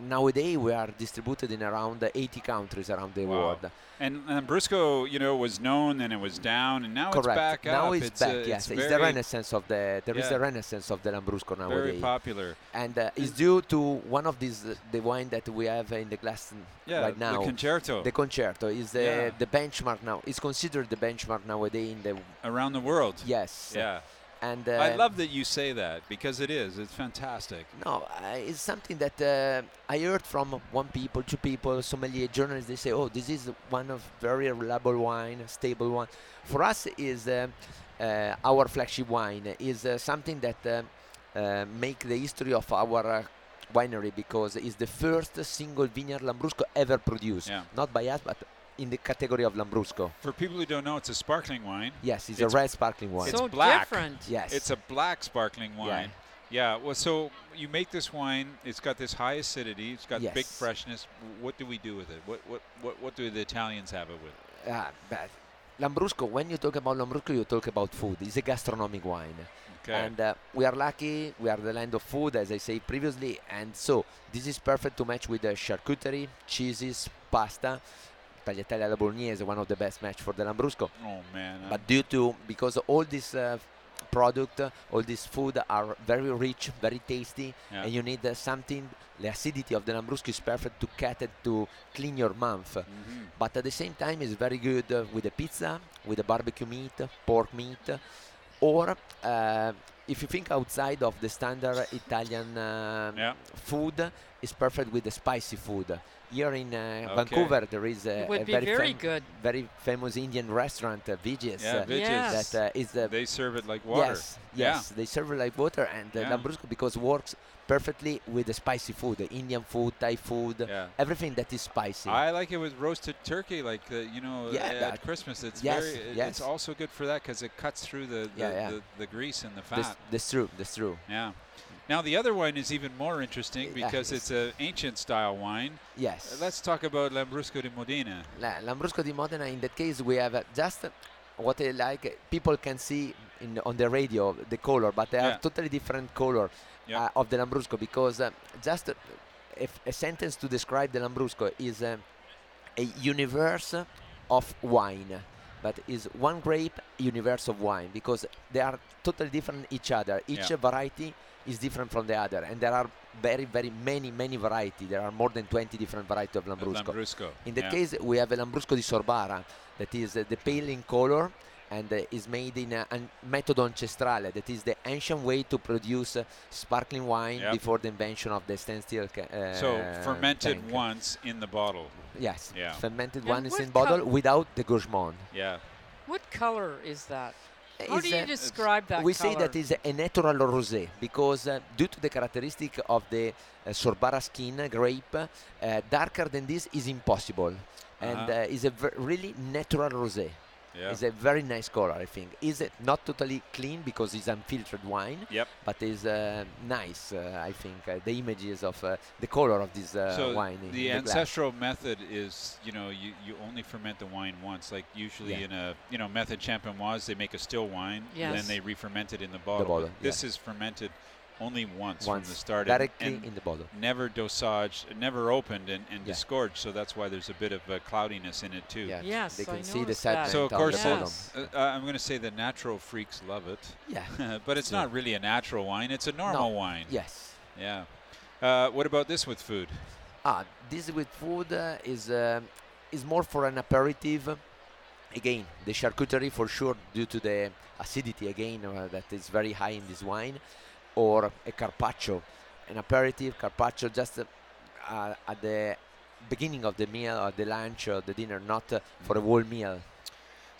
nowadays we are distributed in around 80 countries around the Wow. world And Lambrusco, you know, was known and it was down, and now correct it's back now up. it's, it's back uh, yes it's it's, the renaissance of the there is Yeah. the renaissance of the lambrusco nowadays Very popular. and uh, it's due to one of these uh, the wine that we have in the glass Yeah, right now. the Concerto. the concerto is the, Yeah. the benchmark now it's considered the benchmark nowadays in the around the world. yes Yeah. And uh, I love that you say that because it is. It's fantastic. no uh, it's something that uh, i heard from one people two people sommelier journalists they say oh this is one of very reliable wine stable one for us is uh, uh, our flagship wine is uh, something that uh, uh, make the history of our uh, winery because it's the first single vineyard lambrusco ever produced Yeah. not by us but in the category of lambrusco For people who don't know, it's a sparkling wine. yes it's, a red sparkling wine It's So black. different. yes It's a black sparkling wine. Yeah. Well, so you make this wine. It's got this high acidity. It's got big freshness. What do we do with it? What what what what do the Italians have it with? Ah, but Lambrusco, when you talk about Lambrusco, you talk about food. It's a gastronomic wine. Okay. And uh, we are lucky, we are the land of food, as I say previously. And so this is perfect to match with the charcuterie, cheeses, pasta. Tagliatelle alla Bolognese, one of the best match for the Lambrusco. Oh man. But due to, because all this uh, product, uh, all this food are very rich, very tasty, Yeah. and you need uh, something, the acidity of the Lambrusco is perfect to cut it, to clean your mouth. Mhm. But at the same time, it's very good uh, with the pizza, with the barbecue meat, pork meat, or uh, if you think outside of the standard Italian uh, Yeah. food, it's perfect with the spicy food. Here in uh, Okay. Vancouver, there is a, It would a be very, very fam- good. very famous Indian restaurant, uh, Vijays. Yeah, uh, Vijays. Yes. That uh, is the They serve it like water. Yes, yes, they serve it like water, and uh, Yeah. Lambrusco because works perfectly with the spicy food, the Indian food, Thai food, Yeah. everything that is spicy. I like it with roasted turkey, like uh, you know, Yeah, at that- Christmas. It's yes, very. it- yes. It's also good for that because it cuts through the the, Yeah, the the grease and the fat. That's, that's true. That's true. yeah. Now the other wine is even more interesting Yeah, because yes. it's an ancient style wine. Yes. Uh, Let's talk about Lambrusco di Modena. La- Lambrusco di Modena. In that case, we have uh, just uh, what I like. People can see in on the radio the color, but they Yeah. are totally different color Yeah. uh, of the Lambrusco because uh, just if a sentence to describe the Lambrusco is uh, a universe of wine. but is one grape universe of wine because they are totally different each other. Each Yeah. variety is different from the other, and there are very, very many, many variety. There are more than 20 different varieties of Lambrusco. Lambrusco, In the yeah. case, we have a Lambrusco di Sorbara that is uh, the pale in color and uh, is made in a, a metodo ancestrale that is the ancient way to produce uh, sparkling wine Yep. before the invention of the standstill ca- uh, So fermented tank. once in the bottle. Yes, Yeah. fermented And one is what in bottle without the gourmand. Yeah. What color is that? How Is, do you describe that we color? say that is a natural rosé because uh, due to the characteristic of the uh, sorbara skin uh, grape, uh, darker than this is impossible, and Uh-huh. uh, is a really natural rosé. Yeah. It's a very nice color, I think. Is it not totally clean because it's unfiltered wine? Yep. But it's uh, nice, uh, I think. Uh, the images of uh, the color of this uh, so wine. in the the glass. ancestral method is, you know, you, you only ferment the wine once. Like usually Yeah. in a, you know, method champenoise, they make a still wine and then they re-ferment it in the bottle. bottle, But This is fermented only once, from Once, the start. directly and in the bottle. Never dosage, never opened and, and Yeah. disgorged. So that's why there's a bit of uh, cloudiness in it too. Yeah, Yes, they I can see the noticed that. sediment So of course, the uh, uh, I'm going to say the natural freaks love it. Yeah. *laughs* but it's Yeah. not really a natural wine. It's a normal wine. Yes. Yeah. Uh, what about this with food? Ah, this with food uh, is uh, is more for an aperitif. Again, the charcuterie for sure due to the acidity again uh, that is very high in this wine, or a carpaccio, an aperitif carpaccio just uh, at the beginning of the meal or the lunch or the dinner, not for a whole meal.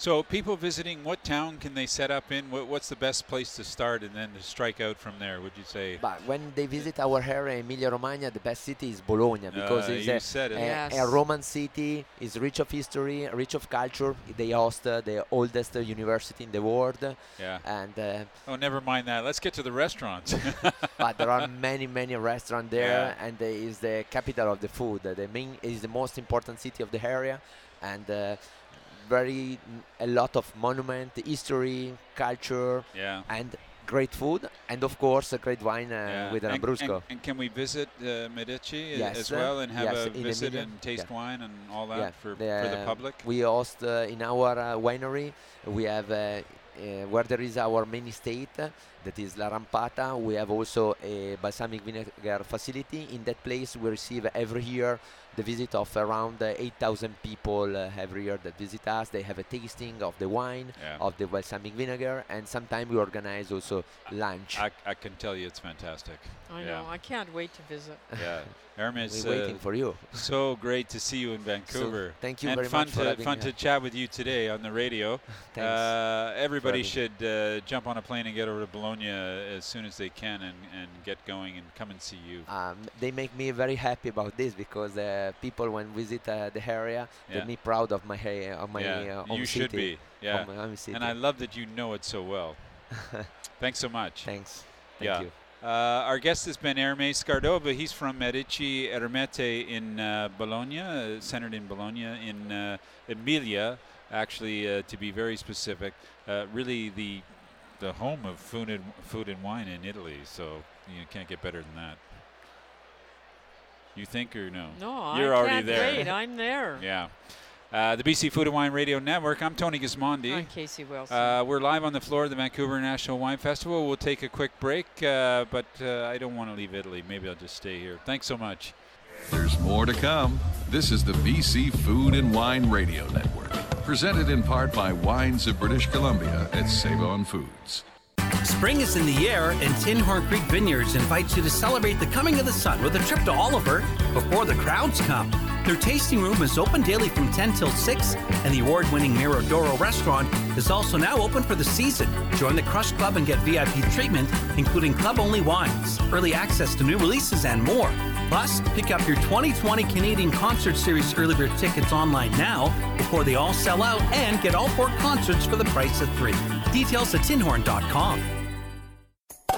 So people visiting, what town can they set up in? What, what's the best place to start and then to strike out from there? Would you say? But when they visit our area, Emilia Romagna, the best city is Bologna because Uh, it's a, it. a, Yes. a Roman city. It's rich of history, rich of culture. They host uh, the oldest uh, university in the world, Yeah. and uh, Oh, never mind that. Let's get to the restaurants. *laughs* but there are many, many restaurants there, Yeah. and it is the capital of the food. Uh, The main is the most important city of the area, and uh, very a lot of monument, history, culture, Yeah. and great food, and of course a great wine uh, Yeah. with an and, Lambrusco. and, and can we visit uh, Medici Yes, as well and have yes, a visit and taste yeah. wine and all that for, for the uh, public? We host uh, in our uh, winery. We have uh, uh, where there is our main estate, uh, that is La Rampata. We have also a balsamic vinegar facility. In that place, we receive every year the visit of around uh, 8,000 people uh, every year that visit us. They have a tasting of the wine, Yeah. of the balsamic vinegar, and sometimes we organize also lunch. I, I can tell you it's fantastic. I yeah. know. I can't wait to visit. Yeah, *laughs* Hermes. We're waiting for you. So great to see you in *laughs* Vancouver. thank you and very fun much for to fun to chat with you today on the radio. *laughs* Thanks Uh, everybody should uh, jump on a plane and get over to Bologna as soon as they can and, and get going and come and see you. um, they make me very happy about this because uh, people when visit uh, the area Yeah. get me proud of my ha- of my yeah, uh, home you should city. be. Yeah, of my home city. and I love that you know it so well. *laughs* Thanks so much. Thanks. Thank yeah. you. Uh, our guest has been Hermes Scardova. He's from Medici Ermete in uh, Bologna, uh, centered in Bologna, in uh, Emilia, actually, uh, to be very specific. Uh, really, the the home of food and food and wine in Italy. So you can't get better than that. You think or no? No, you're I already there. wait. I'm there. *laughs* Yeah. Uh, the BC Food and Wine Radio Network. I'm Tony Gismondi. I'm Casey Wilson. Uh, we're live on the floor of the Vancouver National Wine Festival. We'll take a quick break, uh, but uh, I don't want to leave Italy. Maybe I'll just stay here. Thanks so much. There's more to come. This is the BC Food and Wine Radio Network, presented in part by Wines of British Columbia at Save On Foods. Spring is in the air, and Tinhorn Creek Vineyards invites you to celebrate the coming of the sun with a trip to Oliver before the crowds come. Their tasting room is open daily from 10 till 6, and the award winning Miradoro restaurant is also now open for the season. Join the Crush Club and get VIP treatment, including club only wines, early access to new releases, and more. Plus, pick up your 2020 Canadian Concert Series early bird tickets online now before they all sell out and get all four concerts for the price of three. Details at tinhorn.com.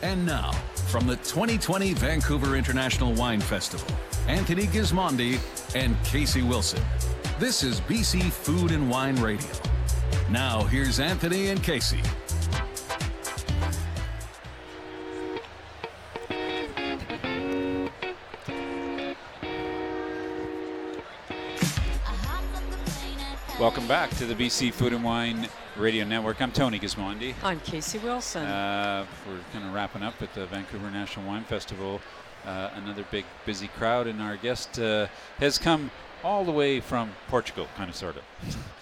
And now, from the 2020 Vancouver International Wine Festival, Anthony Gismondi and Casey Wilson. This is BC Food and Wine Radio. Now, here's Anthony and Casey. Welcome back to the BC Food and Wine Radio Network. I'm Tony Gismondi. I'm Casey Wilson. Uh, we're kind of wrapping up at the Vancouver National Wine Festival. Uh, another big, busy crowd, and our guest uh, has come all the way from Portugal, kind of, sort of,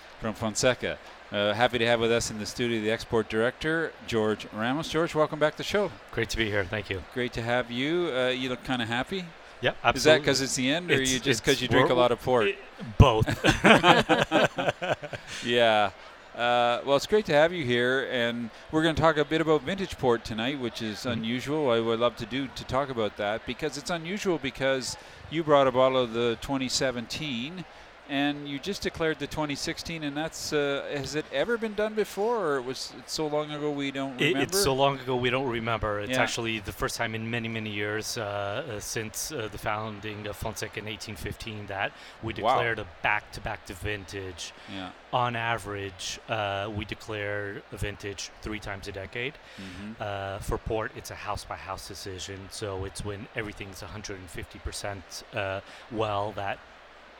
*laughs* from Fonseca. Uh, happy to have with us in the studio the export director, George Ramos. George, welcome back to the show. Great to be here. Thank you. Great to have you. Uh, you look kind of happy. Yeah, absolutely. Is that because it's the end, or It's- you just because you drink a lot of port? Both. *laughs* *laughs* yeah. Uh, well, it's great to have you here, and we're going to talk a bit about vintage port tonight, which is Mm-hmm. unusual. I would love to do to talk about that because it's unusual because you brought a bottle of the 2017, and you just declared the 2016, and that's uh, has it ever been done before, or it was it's so long ago we don't It- remember? it's so long ago we don't remember. It's Yeah. actually the first time in many, many years uh, uh, since uh, the founding of Fonseca in 1815 that we Wow. declared a back-to-back to vintage. Yeah. On average, uh, we declare a vintage three times a decade. Mhm. Uh, for port, it's a house-by-house decision, so it's when everything's 150% uh, well that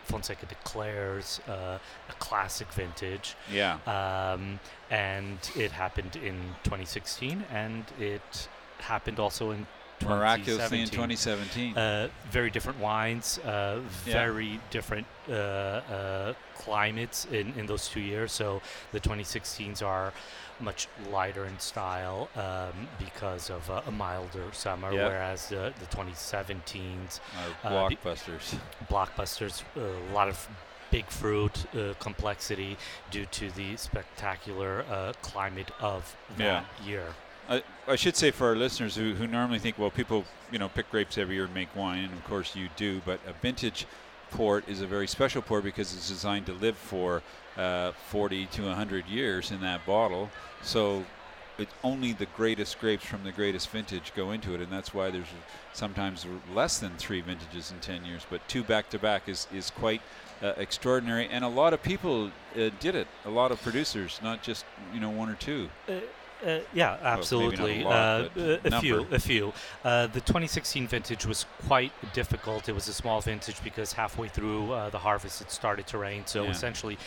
Fonseca declares uh, a classic vintage. Yeah. Um, and it happened in 2016, and it happened also in Miraculously in 2017. 2017. Uh, very different wines, uh, Yeah. very different uh, uh, climates in, in those two years. So the 2016s are much lighter in style um, because of uh, a milder summer, Yeah. whereas the, the 2017s Are uh, be- blockbusters. blockbusters, a lot of big fruit uh, complexity due to the spectacular uh, climate of that year. I, I should say for our listeners who, who normally think, well, people you know pick grapes every year and make wine, and of course you do, but a vintage port is a very special port because it's designed to live for uh, 40 to 100 years in that bottle. So it, only the greatest grapes from the greatest vintage go into it, and that's why there's sometimes less than three vintages in 10 years, but two back to back is is quite uh, extraordinary, and a lot of people uh, did it. A lot of producers, not just you know one or two. Uh, uh, yeah, a absolutely. lot, uh, but a few, a few. Uh, the 2016 vintage was quite difficult. It was a small vintage because halfway through uh, the harvest it started to rain. So Yeah. essentially,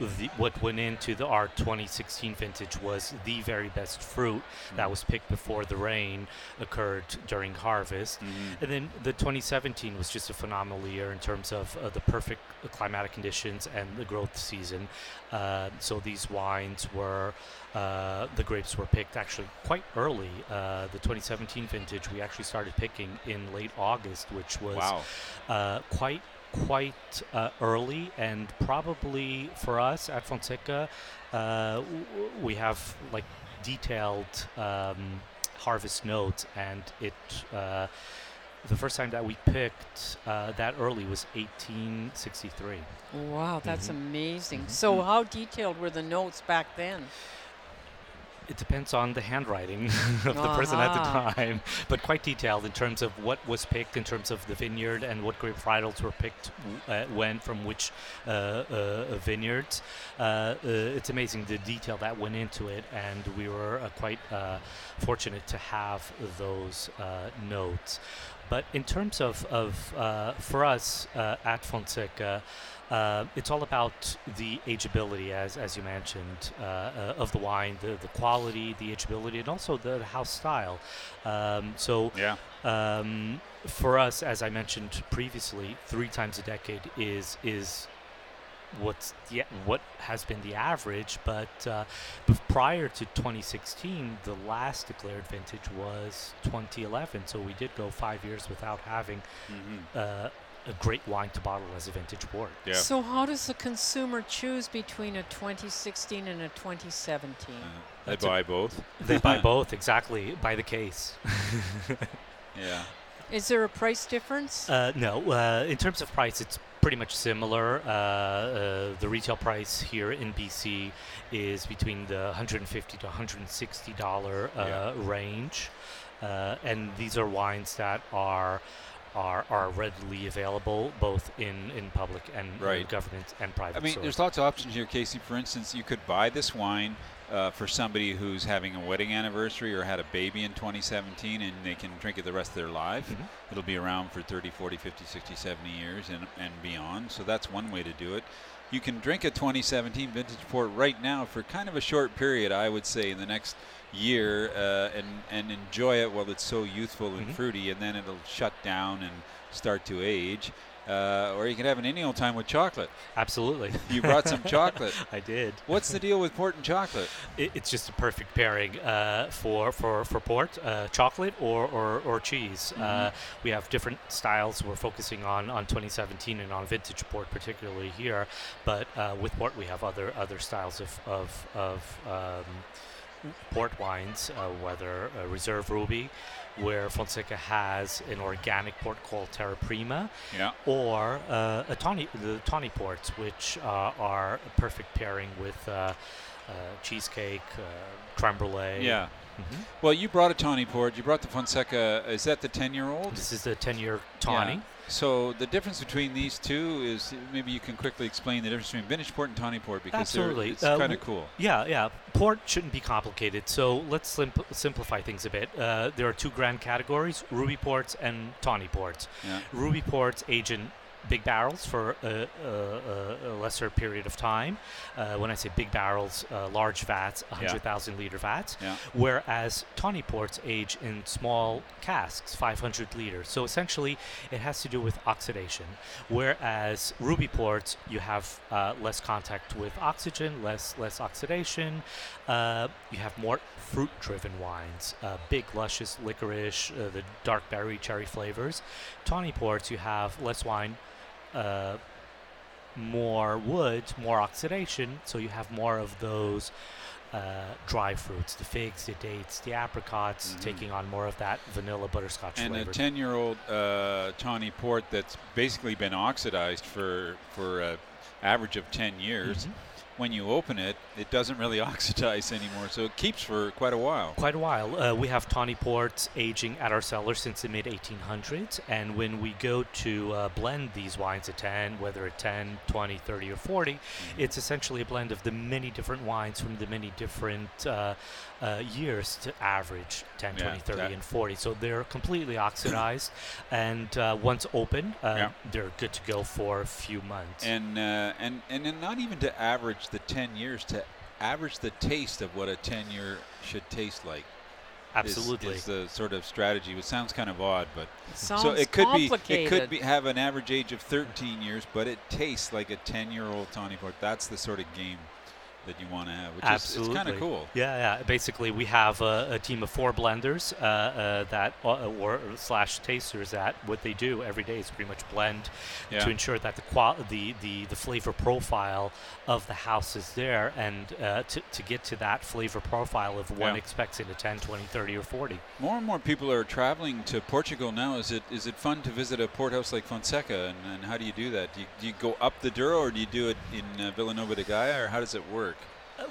the, what went into the our 2016 vintage was the very best fruit that Mhm. was picked before the rain occurred during harvest. Mhm. And then the 2017 was just a phenomenal year in terms of uh, the perfect climatic conditions and the growth season. Uh, so these wines were, uh, the grapes were picked actually quite early. Uh, the 2017 vintage we actually started picking in late August, which was Wow. uh, quite quite uh, early and probably for us at Fonseca, uh, w- w- we have like detailed um, harvest notes, and it. Uh, the first time that we picked uh, that early was 1863. Wow, that's Mhm. amazing. So, how detailed were the notes back then? It depends on the handwriting *laughs* of the person at the time, but quite detailed in terms of what was picked, in terms of the vineyard and what grape varietals were picked uh, when from which uh, uh, vineyards. Uh, uh, it's amazing the detail that went into it, and we were uh, quite uh, fortunate to have those uh, notes. But in terms of, of uh, for us uh, at Fonseca, uh, it's all about the ageability, as as you mentioned, uh, uh, of the wine, the, the quality, the ageability, and also the, the house style. Um, so, Yeah. um, for us, as I mentioned previously, three times a decade is is what's the, what has been the average. But uh, prior to 2016, the last declared vintage was 2011. So we did go five years without having mm-hmm. uh, a great wine to bottle as a vintage port. Yeah. So how does the consumer choose between a 2016 and a 2017? Uh, they buy both. They buy *laughs* both exactly by the case. yeah. Is there a price difference? Uh, no. Uh, in terms of price, it's pretty much similar. Uh, uh the retail price here in BC is between the 150 to 160 dollar uh, yeah. range, uh, and these are wines that are are, are readily available both in, in public and right. government and private. I mean, there's lots of options here, Casey. For instance, you could buy this wine uh, for somebody who's having a wedding anniversary or had a baby in 2017 and they can drink it the rest of their life. Mm-hmm. It'll be around for 30, 40, 50, 60, 70 years and, and beyond. So that's one way to do it. You can drink a 2017 vintage port right now for kind of a short period, I would say, in the next year uh, and, and enjoy it while it's so youthful and mm-hmm. fruity, and then it'll shut down and start to age. Uh, or you can have an any old time with chocolate. Absolutely. You brought some *laughs* chocolate. I did. What's the deal with port and chocolate? It, it's just a perfect pairing uh, for, for, for port, uh, chocolate or, or, or cheese. Uh, mm-hmm. we have different styles. We're focusing on, on 2017 and on vintage port, particularly here. But uh, with port, we have other other styles of, of, of um, port wines, uh, whether Reserve Ruby, where Fonseca has an organic port called Terra Prima, yeah. or uh, a tawny, the tawny ports, which uh, are a perfect pairing with uh, uh, cheesecake, uh, creme brulee. Yeah. Mm-hmm. Well, you brought a tawny port. You brought the Fonseca. Is that the 10 year old? This is the 10 year tawny. Yeah. So the difference between these two is maybe you can quickly explain the difference between vintage port and tawny port because Absolutely. it's uh, kind of cool. Yeah, yeah. Port shouldn't be complicated. So let's sim- simplify things a bit. Uh, there are two grand categories: ruby ports and tawny ports. Yeah. Ruby ports age in big barrels for a, a, a lesser period of time. Uh, when I say big barrels, uh, large vats, 100,000 yeah. liter vats. Yeah. Whereas tawny ports age in small casks, 500 liters. So essentially, it has to do with oxidation. Whereas ruby ports, you have uh, less contact with oxygen, less less oxidation. Uh, you have more fruit-driven wines, uh, big, luscious licorice, uh, the dark berry, cherry flavors. Tawny ports, you have less wine uh, more wood, more oxidation, so you have more of those uh, dry fruits, the figs, the dates, the apricots, mm-hmm. taking on more of that vanilla butterscotch and flavor. And a 10-year-old uh, tawny port that's basically been oxidized for for an average of 10 years. Mm-hmm when you open it, it doesn't really *laughs* oxidize anymore, so it keeps for quite a while. Quite a while. Uh, we have tawny ports aging at our cellar since the mid 1800s, and when we go to uh, blend these wines at 10, whether at 10, 20, 30, or 40, mm-hmm. it's essentially a blend of the many different wines from the many different uh, uh, years to average 10, yeah, 20, 30, and 40. So they're completely oxidized, *clears throat* and uh, once open, uh, yeah. they're good to go for a few months. And uh, and and not even to average the 10 years, to average the taste of what a 10 year should taste like. Absolutely, is, is, the sort of strategy. It sounds kind of odd, but it so it could be it could be have an average age of 13 years, but it tastes like a 10 year old Tawny Port. That's the sort of game that you want to have, which Absolutely. is kind of cool. Yeah, yeah. Basically, we have a, a team of four blenders uh, uh, that uh, or slash tasters that what they do every day is pretty much blend yeah. to ensure that the, qual- the the the flavor profile of the house is there, and uh, to to get to that flavor profile of one yeah. expects in a 10, 20, 30, or 40. More and more people are traveling to Portugal now. Is it is it fun to visit a port house like Fonseca, and, and how do you do that? Do you, do you go up the Douro, or do you do it in uh, Vila Nova de Gaia, or how does it work?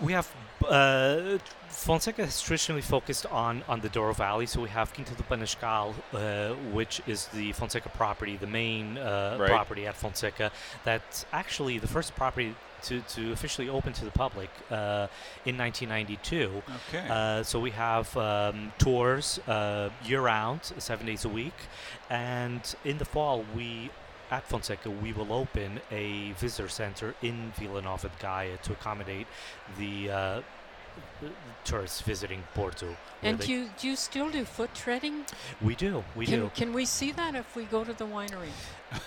We have uh, Fonseca has traditionally focused on, on the Douro Valley, so we have Quinta do Panascal, uh, which is the Fonseca property, the main uh, right. property at Fonseca. That's actually the first property to, to officially open to the public uh, in 1992. Okay. Uh, so we have um, tours uh, year round, seven days a week, and in the fall we at Fonseca, we will open a visitor center in Vila Nova de Gaia to accommodate the uh, tourists visiting Porto. And do you, do you still do foot treading? We do. We can, do. Can we see that if we go to the winery?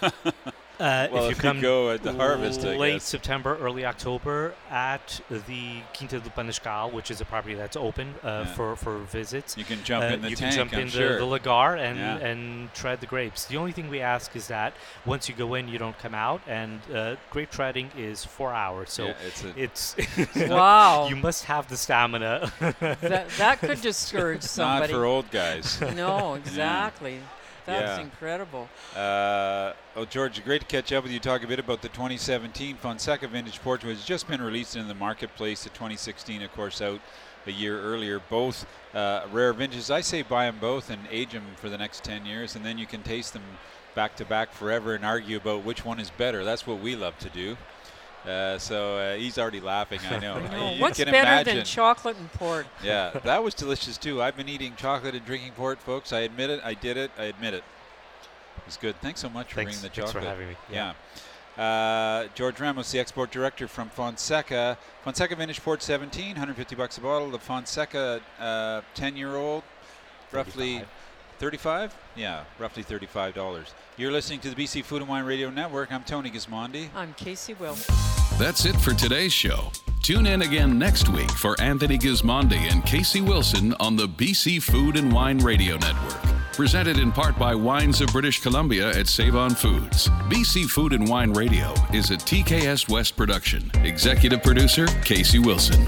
*laughs* Uh, well, if you if you come go at the harvest, I late guess. September, early October at the Quinta do Panascal, which is a property that's open uh, Yeah. for, for visits. You can jump Uh, in the you tank, can jump I'm in sure. the, the lagar and Yeah. and tread the grapes. The only thing we ask is that once you go in, you don't come out. And uh, grape treading is four hours, so Yeah, it's it's *laughs* Wow. you must have the stamina. that, that could *laughs* discourage somebody. Not somebody. for old guys. No, *laughs* Yeah. exactly. That's Yeah. incredible. Uh, oh, George, great to catch up with you. Talk a bit about the 2017 Fonseca Vintage Port, which has just been released in the marketplace. The 2016, of course, out a year earlier. Both uh, rare vintages. I say buy them both and age them for the next 10 years, and then you can taste them back to back forever and argue about which one is better. That's what we love to do. Uh, so uh, he's already laughing. I know. *laughs* I know. You What's can better imagine. than chocolate and port? *laughs* Yeah, that was delicious too. I've been eating chocolate and drinking port, folks. I admit it. I did it. I admit it. It was good. Thanks so much for Thanks- bringing the chocolate. thanks for chocolate. having me. Yeah. Uh, George Ramos, the export director from Fonseca. Fonseca Vintage Port 17, 150 bucks a bottle. The Fonseca 10 year old, roughly 35? Yeah, roughly $35. You're listening to the BC Food and Wine Radio Network. I'm Tony Gismondi. I'm Casey Will. That's it for today's show. Tune in again next week for Anthony Gismondi and Casey Wilson on the BC Food and Wine Radio Network. Presented in part by Wines of British Columbia at Save On Foods. BC Food and Wine Radio is a TKS West production. Executive producer Casey Wilson.